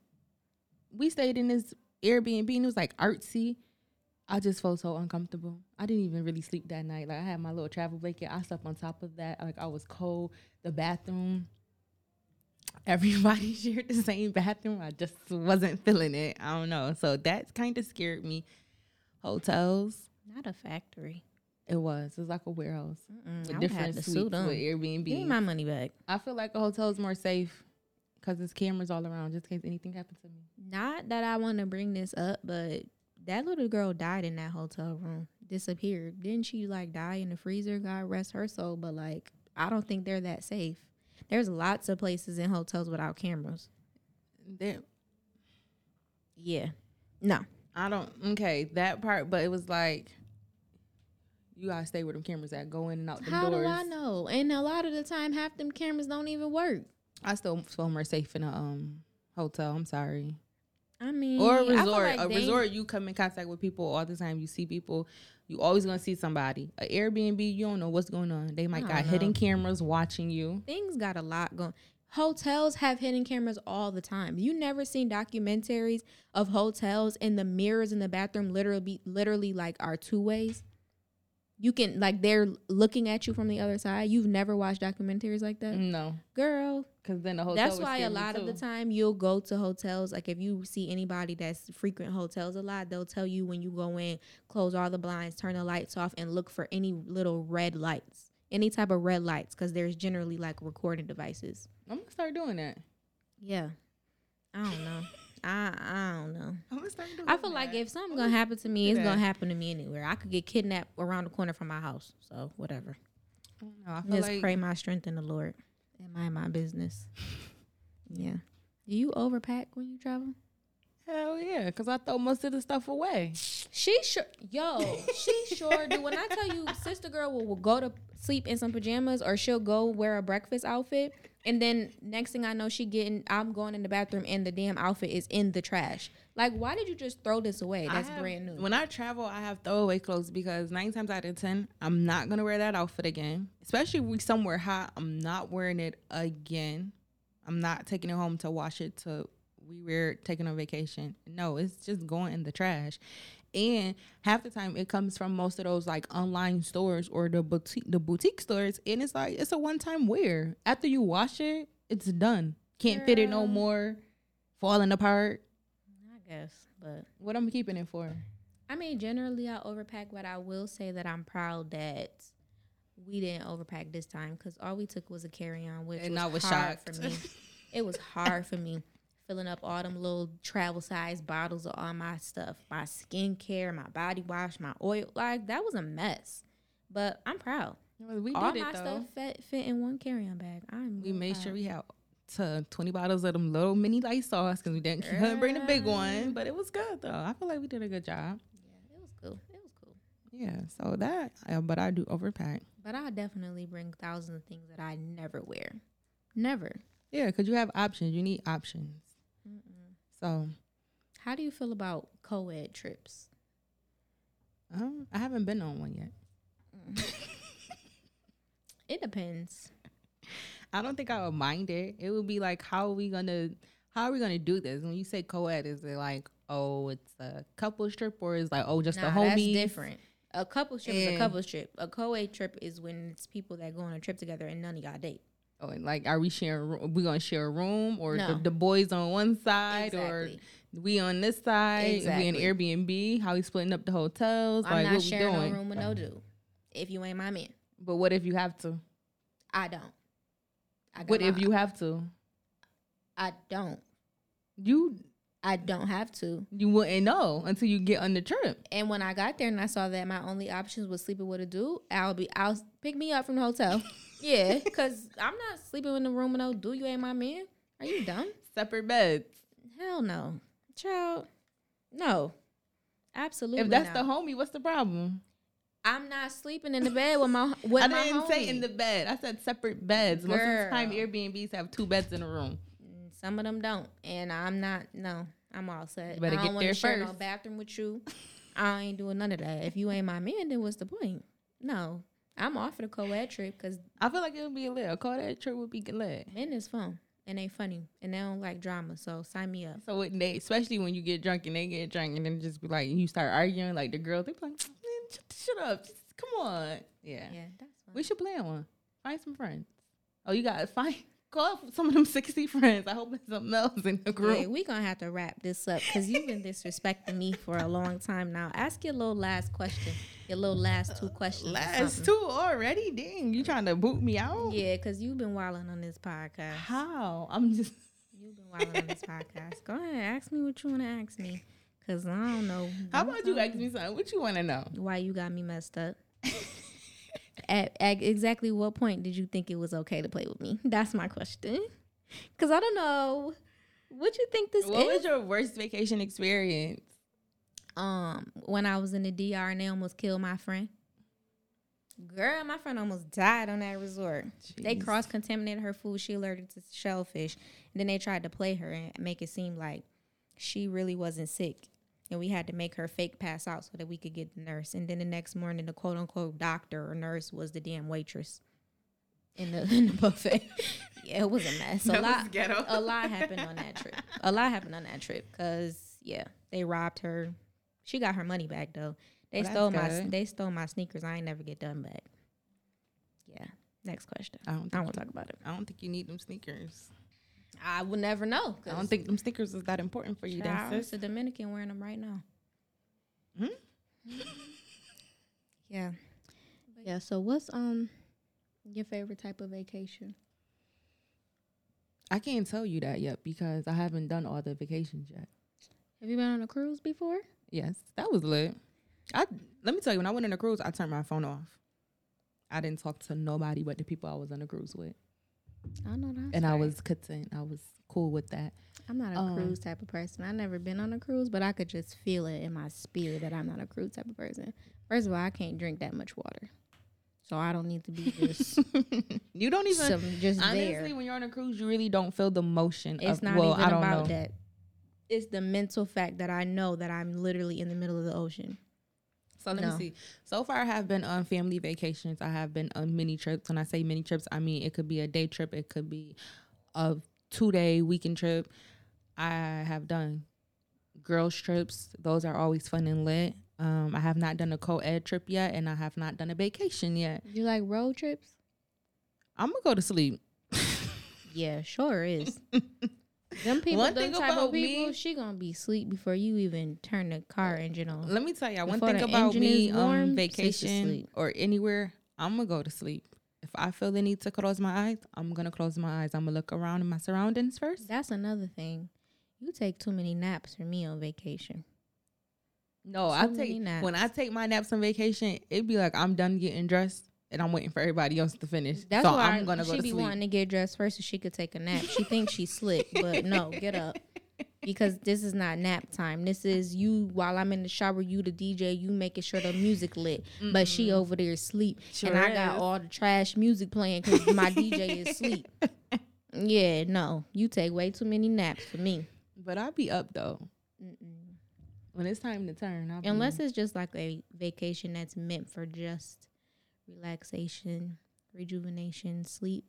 we stayed in this Airbnb, and it was like artsy. I just felt so uncomfortable. I didn't even really sleep that night. Like I had my little travel blanket. I slept on top of that. Like I was cold. The bathroom everybody shared the same bathroom. I just wasn't feeling it. I don't know. So that kind of scared me. Hotels, Not a factory. it was. It was like a warehouse Mm-mm, with different suites with them. Give me Airbnb. my money back. I feel like a hotel is more safe because there's cameras all around just in case anything happens to me. Not that I want to bring this up, but that little girl died in that hotel room. Disappeared. Didn't she like die in the freezer? God rest her soul. But like, I don't think they're that safe. There's lots of places in hotels without cameras. There, Yeah. No. I don't. Okay, that part. But it was like you gotta stay where them cameras at. Go in and out the doors. How do I know? And a lot of the time, half them cameras don't even work. I still feel more safe in a um hotel. I'm sorry. I mean, or a resort. like a resort, you come in contact with people all the time. You see people. You always gonna see somebody. A Airbnb, you don't know what's going on. They might got don't hidden cameras watching you. Things got a lot going. Hotels have hidden cameras all the time. You never seen documentaries of hotels and the mirrors in the bathroom literally be literally like are two ways. You can like they're looking at you from the other side. You've never watched documentaries like that, No, girl. because then the hotel. That's why a lot of the time you'll go to hotels. Like if you see anybody that's frequent hotels a lot, they'll tell you when you go in, close all the blinds, turn the lights off, and look for any little red lights, any type of red lights, because there's generally like recording devices. I'm gonna start doing that. Yeah, I don't know. I I don't know. I'm gonna start doing. I feel like if something's gonna happen to me, it's that. gonna happen to me anywhere. I could get kidnapped around the corner from my house. So whatever. I don't know, I feel Just like pray my strength in the Lord and mind my business. Yeah. Do you overpack when you travel? hell yeah, because I throw most of the stuff away. She sure, yo, she sure do. When I tell you, sister girl will, will go to sleep in some pajamas, or she'll go wear a breakfast outfit, and then next thing I know, she getting, I'm going in the bathroom, and the damn outfit is in the trash. Like, why did you just throw this away? That's have- brand new. When I travel, I have throwaway clothes because nine times out of ten, I'm not gonna wear that outfit again. Especially if we somewhere hot, I'm not wearing it again. I'm not taking it home to wash it to we were taking on vacation. No, it's just going in the trash. And half the time it comes from most of those like online stores or the boutique the boutique stores and it's like it's a one time wear. After you wash it, it's done. Can't fit it no more. Falling apart. I guess, but What I'm keeping it for? I mean, generally I overpack, but I will say that I'm proud that we didn't overpack this time because all we took was a carry on, which And was, I was hard shocked. for me. it was hard for me filling up all them little travel size bottles of all my stuff, my skincare, my body wash, my oil. Like that was a mess, but I'm proud. We all did my it though. stuff fit, fit in one carry on bag. I'm We made proud. sure we had to 20 bottles of them little mini light sauce because we didn't couldn't bring the big one, but it was good though. I feel like we did a good job. Yeah, it was cool. It was cool. Yeah, so that, uh, but I do overpack. But I definitely bring thousands of things that I never wear. Never. Yeah, because you have options. You need options. So How do you feel about co-ed trips? um, I haven't been on one yet. It depends. I don't think I would mind it. It would be like, how are we gonna, how are we gonna do this? When you say co-ed, is it like, oh, it's a couple trip, or is like, oh, just nah, the homies? that's different. A couple trip is a couple trip. A co-ed trip is when it's people that go on a trip together and none of y'all date. Oh, and like, are we sharing? a We gonna share a room, or No. the, the boys on one side, Exactly. or we on this side? Exactly. We in Airbnb? How we splitting up the hotels? I'm like, not what we sharing doing? no room with no dude. If you ain't my man, But what if you have to? I don't. I got What if you have to? I don't. You I don't have to. you wouldn't know until you get on the trip. And when I got there and I saw that my only options was sleeping with a dude, I'll be I'll pick me up from the hotel. yeah, because I'm not sleeping in the room with no dude. You ain't my man. Are you dumb? Separate beds. Hell no, child. No, absolutely. if that's not. the homie, what's the problem? I'm not sleeping in the bed with my with I my didn't say homie. in the bed. I said separate beds. Most of the time, Airbnbs have two beds in a room. Some of them don't, and I'm not. No, I'm all set. You better I get don't wanna there share no bathroom with you. I ain't doing none of that. If you ain't my man, then what's the point? No, I'm off for the co-ed trip because I feel like it would be lit. A co-ed trip would be lit. men is fun and they funny and they don't like drama. So sign me up. So they, especially when you get drunk and they get drunk and then just be like, you start arguing, like the girls, they be like, man, shut, shut up, just come on. Yeah. Yeah, that's fun. we should plan one. Find some friends. Oh, you got to find, call some of them sixty friends. I hope it's something else in the group. Yeah, we're gonna have to wrap this up because you've been disrespecting me for a long time now. Ask your little last question, your little last two questions. Last two already? Dang, you trying to boot me out? Yeah, because you've been wilding on this podcast. How? I'm just. You've been wilding on this podcast. Go ahead, ask me what you want to ask me, cause I don't know. How about you ask me something? What you want to know? why you got me messed up? At, at exactly what point did you think it was okay to play with me? That's my question. Cause I don't know. What you think this What is? was your worst vacation experience? um, when I was in the DR and they almost killed my friend. Girl, my friend almost died on that resort. They cross contaminated her food. She alerted to shellfish. And then they tried to play her and make it seem like she really wasn't sick. And we had to make her fake pass out so that we could get the nurse. And then the next morning, the quote unquote doctor or nurse was the damn waitress. in the, in the buffet. yeah, it was a mess. A That was lot, ghetto. a lot happened on that trip. A lot happened on that trip because yeah, they robbed her. She got her money back though. They Well, that's stole my good. they stole my sneakers. I ain't never get done back. Yeah. Next question. I don't. I Think don't want to talk about it. I don't think you need them sneakers. I would never know. I don't think them sneakers is that important for you, then, Child, it's a Dominican wearing them right now. Hmm? yeah. Yeah. So what's um your favorite type of vacation? I can't tell you that yet because I haven't done all the vacations yet. Have you been on a cruise before? Yes, that was lit. I let me tell you, when I went on a cruise, I turned my phone off. I didn't talk to nobody but the people I was on the cruise with, I know that. and I was content. I was cool with that. I'm not a um, cruise type of person. I've never been on a cruise, but I could just feel it in my spirit that I'm not a cruise type of person. First of all, I can't drink that much water, so I don't need to be just you don't even some just honestly there. when you're on a cruise, you really don't feel the motion. It's of, not well, even I don't about know. that. It's the mental fact that I know that I'm literally in the middle of the ocean. So let No. me see. So far, I have been on family vacations. I have been on mini trips. When I say mini trips, I mean it could be a day trip. It could be a two day weekend trip. I have done girls trips. Those are always fun and lit. Um, I have not done a co-ed trip yet, and I have not done a vacation yet. You like road trips? I'm gonna go to sleep. Yeah, sure is. Them people, One them thing type about of people, me- she gonna be asleep before you even turn the car engine on. Let me tell y'all one Before thing about me on um, warm, is vacation or anywhere. I'm gonna go to sleep. If I feel the need to close my eyes, I'm gonna close my eyes. I'm gonna look around in my surroundings first. That's another thing. You take too many naps for me on vacation. No, Too I take naps. when I take my naps on vacation. It'd be like I'm done getting dressed and I'm waiting for everybody else to finish. That's so why I'm gonna she go to be sleep. wanting to get dressed first so she could take a nap. She thinks she's slick, but no, get up. Because this is not nap time. This is you while I'm in the shower, you the DJ, you making sure the music lit. But she over there asleep. Sure and I got all the trash music playing because my DJ is asleep. Yeah, no. You take way too many naps for me. But I'll be up though when it's time to turn. I'll be- Unless it's just like a vacation that's meant for just relaxation, rejuvenation, sleep.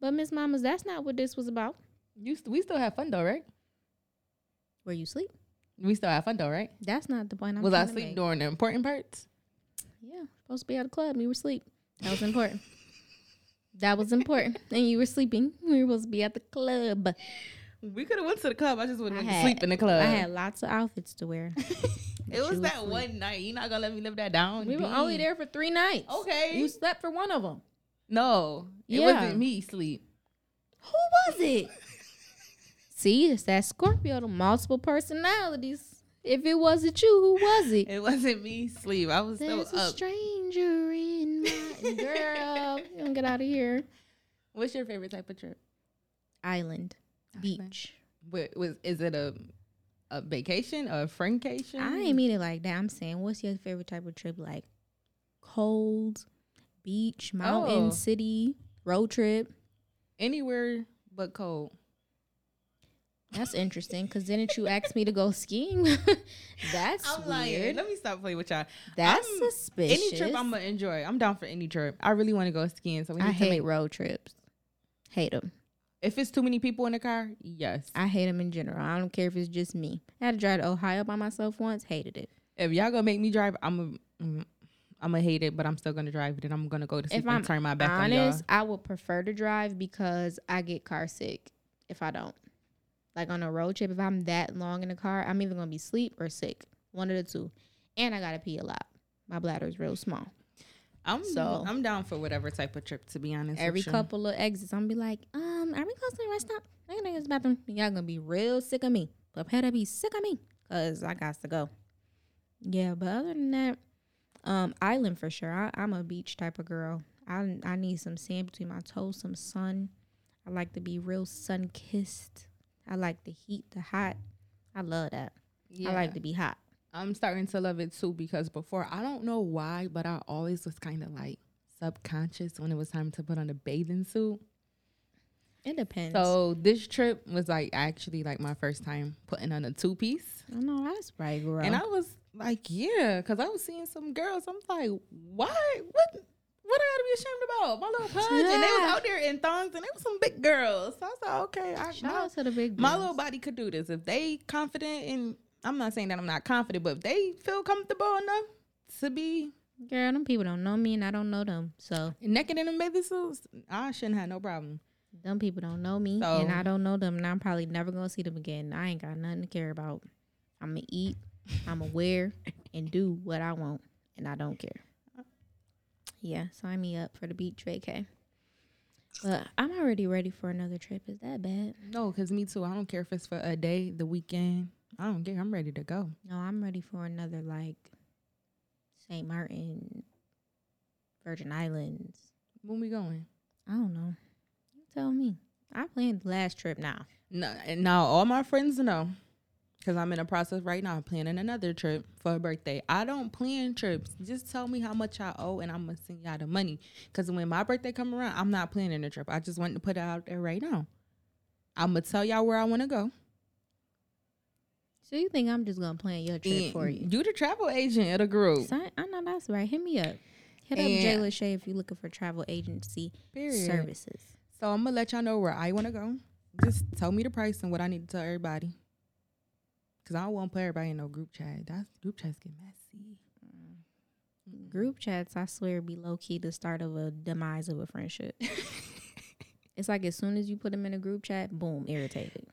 But Miss Mamas, that's not what this was about. you, st- we still have fun though, right? Where you sleep? We still have fun though, right? That's not the point I'm Was I sleep make. during the important parts? Yeah, supposed to be at a club. You were asleep. That was important. that was important. And you were sleeping. We were supposed to be at the club. We could have went to the club. I just wouldn't I to had- sleep in the club. I had lots of outfits to wear. it was was that asleep. one night. You're not gonna let me live that down. we were D. only there for three nights. Okay. You slept for one of them. no, it Yeah. wasn't me sleep. Who was it? See, it's that Scorpio, the multiple personalities. If it wasn't you, who was it? It wasn't me sleep. I was There's still a up. stranger in my girl. You don't get out of here. What's your favorite type of trip? Island, Island. beach. What was is it a a vacation or a friendcation? I ain't mean it like that. I'm saying, what's your favorite type of trip? Like cold, beach, mountain, Oh. city, road trip. anywhere but cold. That's interesting. Cause didn't you ask me to go skiing? That's I'm lying. weird. Let me stop playing with y'all. That's I'm- suspicious. Any trip I'm gonna enjoy. I'm down for any trip. I really want to go skiing. So we need I to hate make. road trips. Hate them. If it's too many people in the car, yes. I hate them in general. I don't care if it's just me. I had to drive to Ohio by myself once. Hated it. If y'all gonna make me drive, I'm a, mm, I'm gonna hate it, but I'm still gonna drive it, and I'm gonna go to sleep If and I'm turn my back on Honest, y'all. I would prefer to drive because I get car sick if I don't. Like on a road trip, if I'm that long in the car, I'm either gonna be sleep or sick. One of the two. And I gotta pee a lot. My bladder is real small. I'm So- I'm down for whatever type of trip. To be honest, Every couple of exits, I'm gonna be like, um, are we close to the rest stop? I gotta use the bathroom. Y'all gonna be real sick of me. Prepare to be sick of me. Cause I got to go. Yeah, but other than that, um, island for sure. I, I'm a beach type of girl. I I need some sand between my toes, some sun. I like to be real sun kissed. I like the heat, the hot. I love that. Yeah. I like to be hot. I'm starting to love it too because before I don't know why, but I always was kind of like subconscious when it was time to put on a bathing suit. It depends. So this trip was like actually like my first time putting on a two piece, I know that's right, girl. and I was like, yeah, because I was seeing some girls. I'm like, why? What? What I gotta be ashamed about? My little pudge, and they was out there in thongs, and they was some big girls. So I was like, okay, I, Shout my, out to the big my little body could do this if they confident. And I'm not saying that I'm not confident, but if they feel comfortable enough to be Girl, them people don't know me and I don't know them. So naked in them bathing suits, I shouldn't have no problem. them people don't know me So- and I don't know them and I'm probably never gonna see them again. I ain't got nothing to care about. I'm gonna eat, I'm gonna wear and do what I want and I don't care. Yeah, sign me up for the beach vacay. But I'm already ready for another trip. Is that bad? No, because me too. I don't care if it's for a day, the weekend. I don't care. I'm ready to go. No, I'm ready for another like St. Martin, Virgin Islands. When we going? I don't know. You tell me. I planned the last trip now. No, and now all my friends know, because I'm in a process right now planning another trip for a birthday. I don't plan trips. Just tell me how much I owe, and I'm gonna send y'all the money. Because when my birthday come around, I'm not planning a trip. I just want to put it out there right now. I'm gonna tell y'all where I want to go. So you think I'm just gonna plan your trip And for mm, you? You the travel agent at a group. I know that's right. Hit me up. Hit up Jay Lachey if you're looking for travel agency Period. services. So I'm gonna let y'all know where I want to go. Just tell me the price and what I need to tell everybody. Cause I don't want to put everybody in no group chat. That's group chats get messy. Mm. Group chats, I swear, be low key the start of a demise of a friendship. it's like as soon as you put them in a group chat, boom, irritated.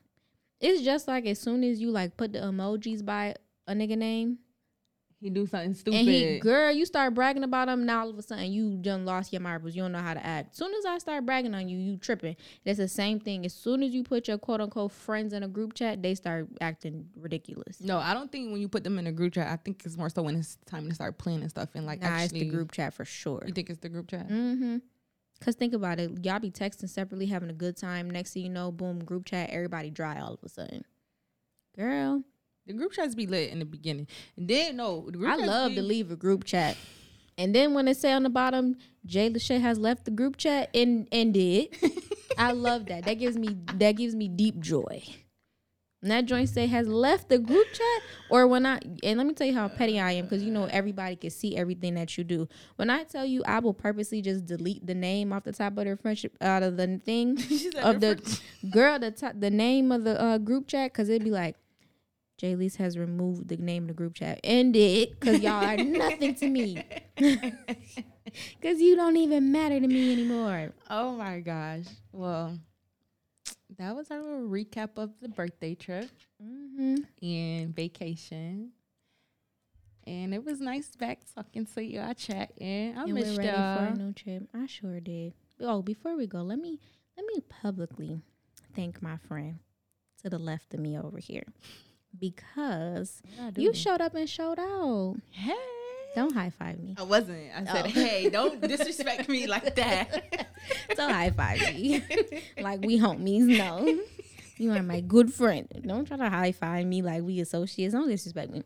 It's just like as soon as you like put the emojis by a nigga name, He do something stupid. and he, girl, you start bragging about him. Now all of a sudden you done lost your marbles. You don't know how to act. As soon as I start bragging on you, you tripping. That's the same thing. As soon as you put your quote unquote friends in a group chat, they start acting ridiculous. no, I don't think when you put them in a group chat. I think it's more so when it's time to start playing and stuff and like nah, actually. it's the group chat for sure. You think it's the group chat? Mm-hmm. Cause think about it, y'all be texting separately, having a good time. Next thing you know, boom, group chat, everybody dry all of a sudden. Girl, The group chats be lit in the beginning, and then no. The group I love be, to leave a group chat. And then when it say on the bottom, Jay Lachey has left the group chat and ended. I love that. That gives me that gives me deep joy. And that joint say has left the group chat, or when I and let me tell you how petty I am, because you know everybody can see everything that you do. When I tell you, I will purposely just delete the name off the top of their friendship out of the thing of the friends. girl, the top, the name of the uh, group chat, because it'd be like, Jay Lee's has removed the name of the group chat. End it, because y'all are nothing to me. Because you don't even matter to me anymore. Oh my gosh. Well, that was our little recap of the birthday trip Mm-hmm. and vacation. And it was nice back talking to you. I chat and I and missed we're ready y'all. a new trip. I sure did. Oh, before we go, let me let me publicly thank my friend to the left of me over here because you showed up and showed out. Hey. Don't high five me. I wasn't. I said, Oh. hey, don't disrespect me like that. Don't high five me like we homies. No, you are my good friend. Don't try to high five me like we associates. Don't disrespect me.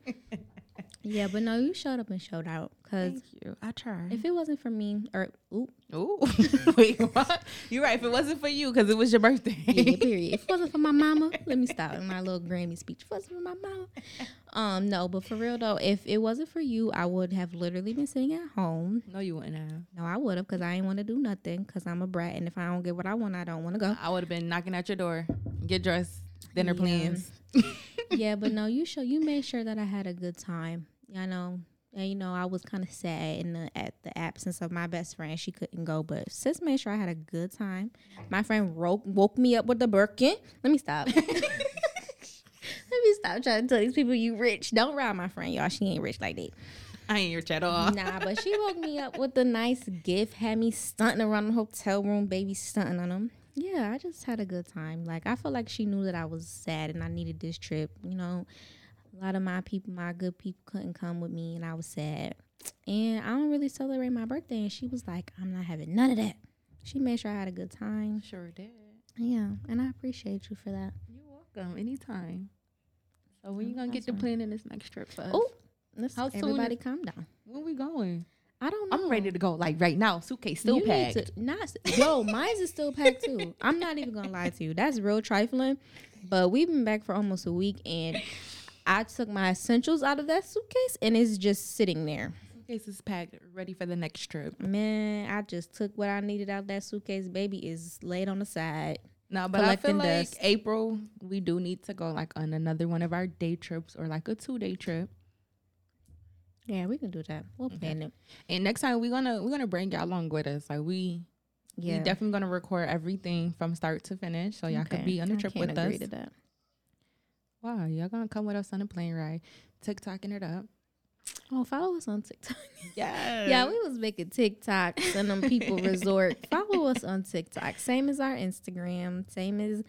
Yeah, but no, you showed up and showed out because Thank you. I tried. if it wasn't for me, or ooh, Ooh. Wait, what? You're right. If it wasn't for you, because it was your birthday. yeah, period. If it wasn't for my mama, let me stop in my little Grammy speech. If it wasn't for my mama, um, no, but for real though, if it wasn't for you, I would have literally been sitting at home. no, you wouldn't have. No, I would have because I ain't want to do nothing because I'm a brat, and if I don't get what I want, I don't want to go. I would have been knocking at your door. Get dressed. Dinner Yeah. plans. Yeah, but no, you show you made sure that I had a good time. I know. And you know, I was kind of sad in the at the absence of my best friend. She couldn't go, but sis made sure I had a good time. My friend woke woke me up with the Birkin. Let me stop. Let me stop trying to tell these people you rich. Don't rob my friend, y'all. She ain't rich like that. I ain't rich at all. Nah, but she woke me up with a nice gift, had me stunting around the hotel room, baby stunting on them. Yeah, I just had a good time. Like I felt like she knew that I was sad and I needed this trip. You know, a lot of my people, my good people, couldn't come with me, and I was sad. And I don't really celebrate my birthday, and she was like, "I'm not having none of that." She made sure I had a good time. Sure did. Yeah, and I appreciate you for that. You're welcome. Anytime. So when oh, you gonna get to planning this next trip for us? Oh, let's How soon everybody is- calm down. when we going? I don't know. I'm ready to go. Like right now. Suitcase still You need packed. to- not yo, mine's is still packed too. I'm not even gonna lie to you. That's real trifling. But we've been back for almost a week, and I took my essentials out of that suitcase, and it's just sitting there. Suitcases packed, ready for the next trip. Man, I just took what I needed out that suitcase. Baby is laid on the side. No, but I feel Collecting like dust. April we do need to go like on another one of our day trips or like a two day trip. Yeah, we can do that. We'll Okay. plan it. And next time we're gonna we're gonna bring y'all along with us. Like we Yeah, we definitely gonna record everything from start to finish, so y'all could be on the trip with us. Wow, y'all gonna come with us on the plane ride, TikToking it up. Oh, follow us on TikTok. Yeah, Yeah, we was making TikToks and them people resort. Follow us on TikTok. Same as our Instagram. Same as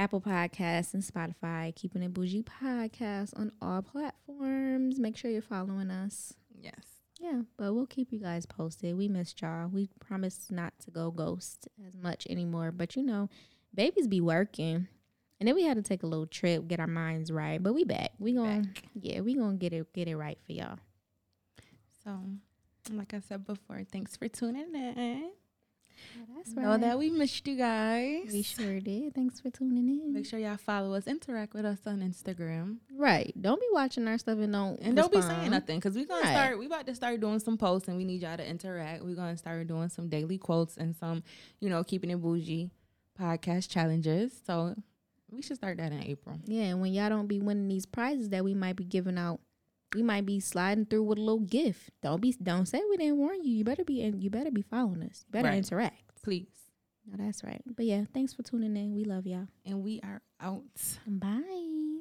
Apple Podcasts and Spotify. Keeping it bougie podcast on all platforms. Make sure you're following us. yes. Yeah, but we'll keep you guys posted. We missed y'all. We promise not to go ghost as much anymore. But you know, babies be working. And then we had to take a little trip, get our minds right. But we back. We gonna yeah, we gonna get it get it right for y'all. So, like I said before, thanks for tuning in. That's right. Know that we missed you guys. We sure did. Thanks for tuning in. Make sure y'all follow us, interact with us on Instagram, Right. Don't be watching our stuff and don't and don't be saying nothing because we're gonna Right. start. We about to start doing some posts, and we need y'all to interact. We're gonna start doing some daily quotes and some, you know, keeping it bougie podcast challenges. So we should start that in April. Yeah, and when y'all don't be winning these prizes that we might be giving out, we might be sliding through with a little gift. Don't be don't say we didn't warn you. You better be you better be following us. You better Right. interact. Please. No, that's right. But yeah, thanks for tuning in. We love y'all. And we are out. Bye.